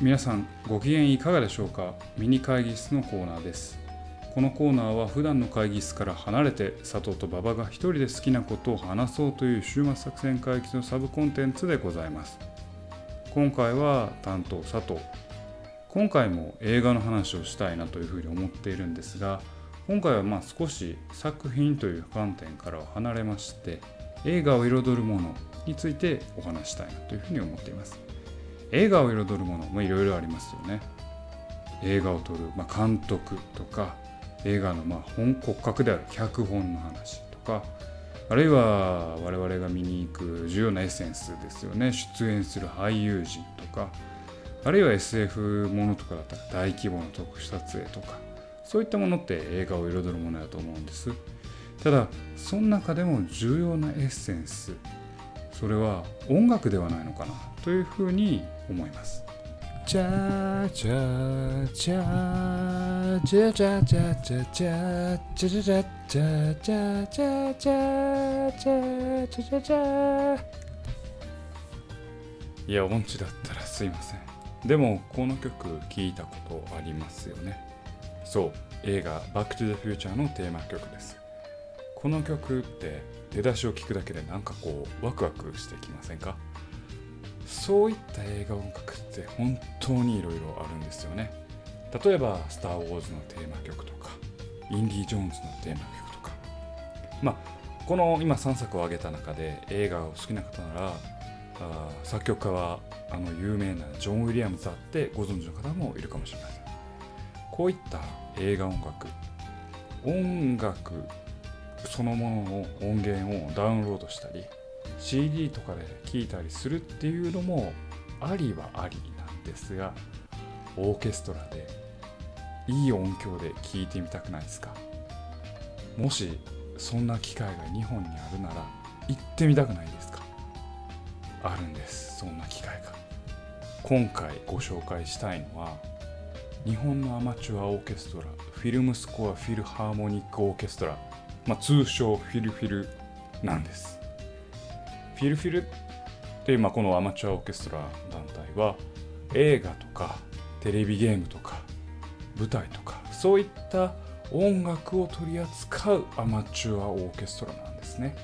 皆さんご機嫌いかがでしょうか？ミニ会議室のコーナーです。このコーナーは普段の会議室から離れて佐藤と馬場が一人で好きなことを話そうという週末作戦会議のサブコンテンツでございます。今回は担当佐藤。今回も映画の話をしたいなというふうに思っているんですが今回はまあ少し作品という観点からは離れまして映画を彩るものについてお話したいなというふうに思っています。映画を彩るものもいろいろありますよね。映画を撮る、まあ、監督とか映画のま本骨格である脚本の話とかあるいは我々が見に行く重要なエッセンスですよね。出演する俳優陣とかあるいは SF ものとかだったら大規模な特殊撮影とかそういったものって映画を彩るものだと思うんです。ただその中でも重要なエッセンスそれは音楽ではないのかなというふうに思います。チャチャチャチャチャチャチャチャチャチャチャチャチャチャチャチャチャチャチャいや音痴だったらすいませんでもこの曲聞いたことありますよねそう映画「バック・トゥ・ザ・フューチャー」のテーマ曲ですこの曲って出だしを聞くだけでなんかこうワクワクしてきませんか？そういった映画音楽って本当にいろいろあるんですよね。例えば「スター・ウォーズ」のテーマ曲とかインディ・ジョーンズのテーマ曲とか。まあこの今3作を挙げた中で映画を好きな方ならあ作曲家はあの有名なジョン・ウィリアムズだってご存知の方もいるかもしれません。こういった映画音楽音楽そのものの音源をダウンロードしたり CD とかで聴いたりするっていうのもありはありなんですがオーケストラでいい音響で聴いてみたくないですか？もしそんな機会が日本にあるなら行ってみたくないですか？あるんですそんな機会が。今回ご紹介したいのは日本のアマチュアオーケストラフィルムスコアフィルハーモニックオーケストラ、まあ、通称フィルフィルなんですフィルフィルっていう、まあ、このアマチュアオーケストラ団体は映画とかテレビゲームとか舞台とかそういった音楽を取り扱うアマチュアオーケストラなんですね。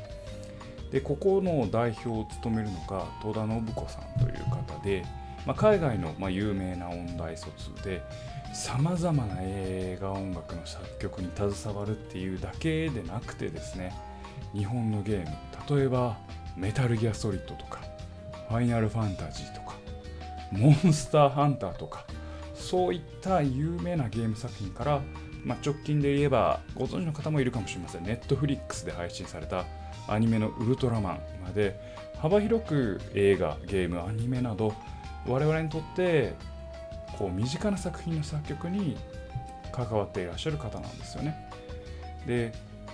でここの代表を務めるのが戸田信子さんという方で、まあ、海外のま有名な音大卒でさまざまな映画音楽の作曲に携わるっていうだけでなくてですね日本のゲーム例えばメタルギアソリッドとかファイナルファンタジーとかモンスターハンターとかそういった有名なゲーム作品から、まあ、直近で言えばご存知の方もいるかもしれません。ネットフリックスで配信されたアニメのウルトラマンまで幅広く映画ゲームアニメなど我々にとってこう身近な作品の作曲に関わっていらっしゃる方なんですよね。で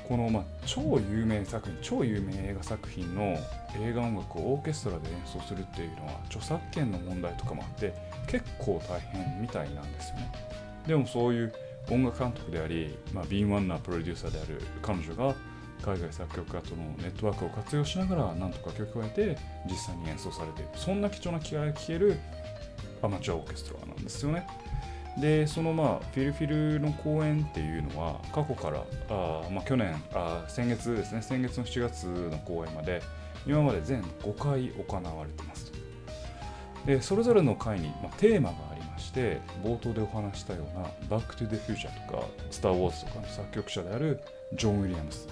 この、まあ、超有名作品超有名映画作品の映画音楽をオーケストラで演奏するっていうのは著作権の問題とかもあって結構大変みたいなんですよね。でもそういう音楽監督であり、まあ、敏腕なプロデューサーである彼女が海外作曲家とのネットワークを活用しながらなんとか曲を得て実際に演奏されているそんな貴重な機会が聴けるアマチュアオーケストラなんですよね。でそのまあフィルフィルの公演っていうのは過去からあ、まあ、去年あ先月ですね。先月の7月の公演まで今まで全5回行われてます。でそれぞれの回に、まあ、テーマがありまして冒頭でお話したような「バック・トゥ・デ・フューチャー」とか「スター・ウォーズ」とかの作曲者であるジョン・ウィリアムス。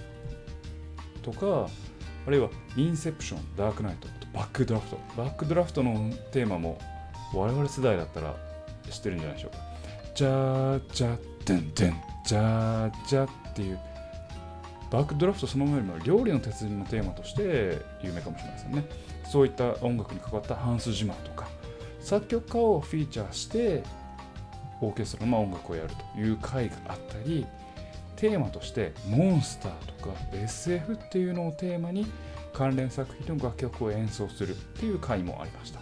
とかあるいは「インセプション」「ダークナイト」バックドラフト。バックドラフトのテーマも我々世代だったら知ってるんじゃないでしょうか。じゃーじゃでんでんじゃーじゃっていうバックドラフトそのものよりも料理の鉄人のテーマとして有名かもしれませんね。そういった音楽に関わったハンス・ジマーとか作曲家をフィーチャーしてオーケストラの音楽をやるという回があったりテーマとしてモンスターとか SF っていうのをテーマに関連作品の楽曲を演奏するっていう回もありました。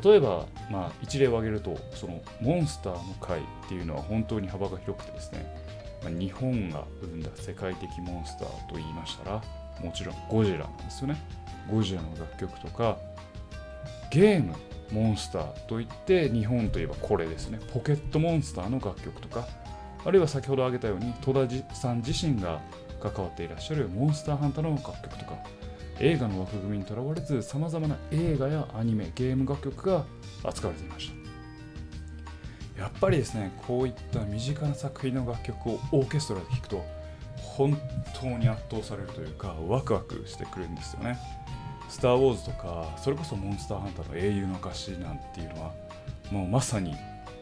例えば、まあ、一例を挙げるとそのモンスターの回っていうのは本当に幅が広くてですね、まあ、日本が生んだ世界的モンスターと言いましたらもちろんゴジラなんですよね。ゴジラの楽曲とかゲームモンスターといって日本といえばこれですね。ポケットモンスターの楽曲とかあるいは先ほど挙げたように戸田さん自身が関わっていらっしゃるモンスターハンターの楽曲とか映画の枠組みにとらわれずさまざまな映画やアニメゲーム楽曲が扱われていました。やっぱりですねこういった身近な作品の楽曲をオーケストラで聴くと本当に圧倒されるというかワクワクしてくるんですよね。スター・ウォーズとかそれこそモンスターハンターの英雄の証なんていうのはもうまさに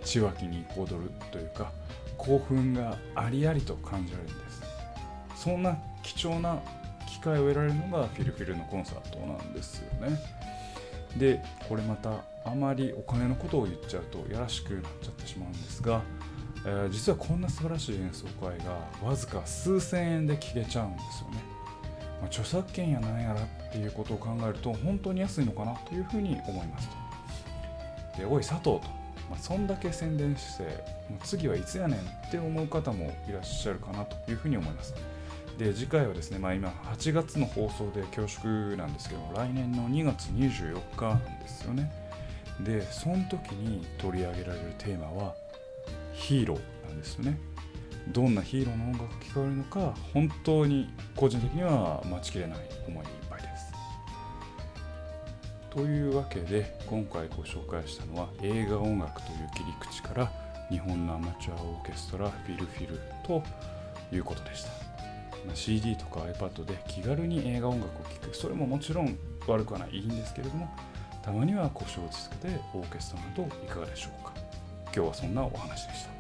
血湧きに踊るというか興奮がありありと感じられるんです。そんな貴重な機会を得られるのがフィルフィルのコンサートなんですよね。でこれまたあまりお金のことを言っちゃうとやらしくなっちゃってしまうんですが、えー、実はこんな素晴らしい演奏会がわずか数千円で聴けちゃうんですよね、まあ、著作権やなんやらっていうことを考えると本当に安いのかなというふうに思いますと。でおい佐藤と。まあ、そんだけ宣伝してもう次はいつやねんって思う方もいらっしゃるかなというふうに思います。で次回はですね、まあ、今8月の放送で恐縮なんですけど来年の2月24日なんですよね。でその時に取り上げられるテーマはヒーローなんですよね。どんなヒーローの音楽が聞こえるのか本当に個人的には待ちきれない思いというわけで今回ご紹介したのは映画音楽という切り口から日本のアマチュアオーケストラフィルフィルということでした、ま CD とか iPad で気軽に映画音楽を聴くそれももちろん悪くはないいいんですけれどもたまには故障を続けてオーケストラなどいかがでしょうか。今日はそんなお話でした。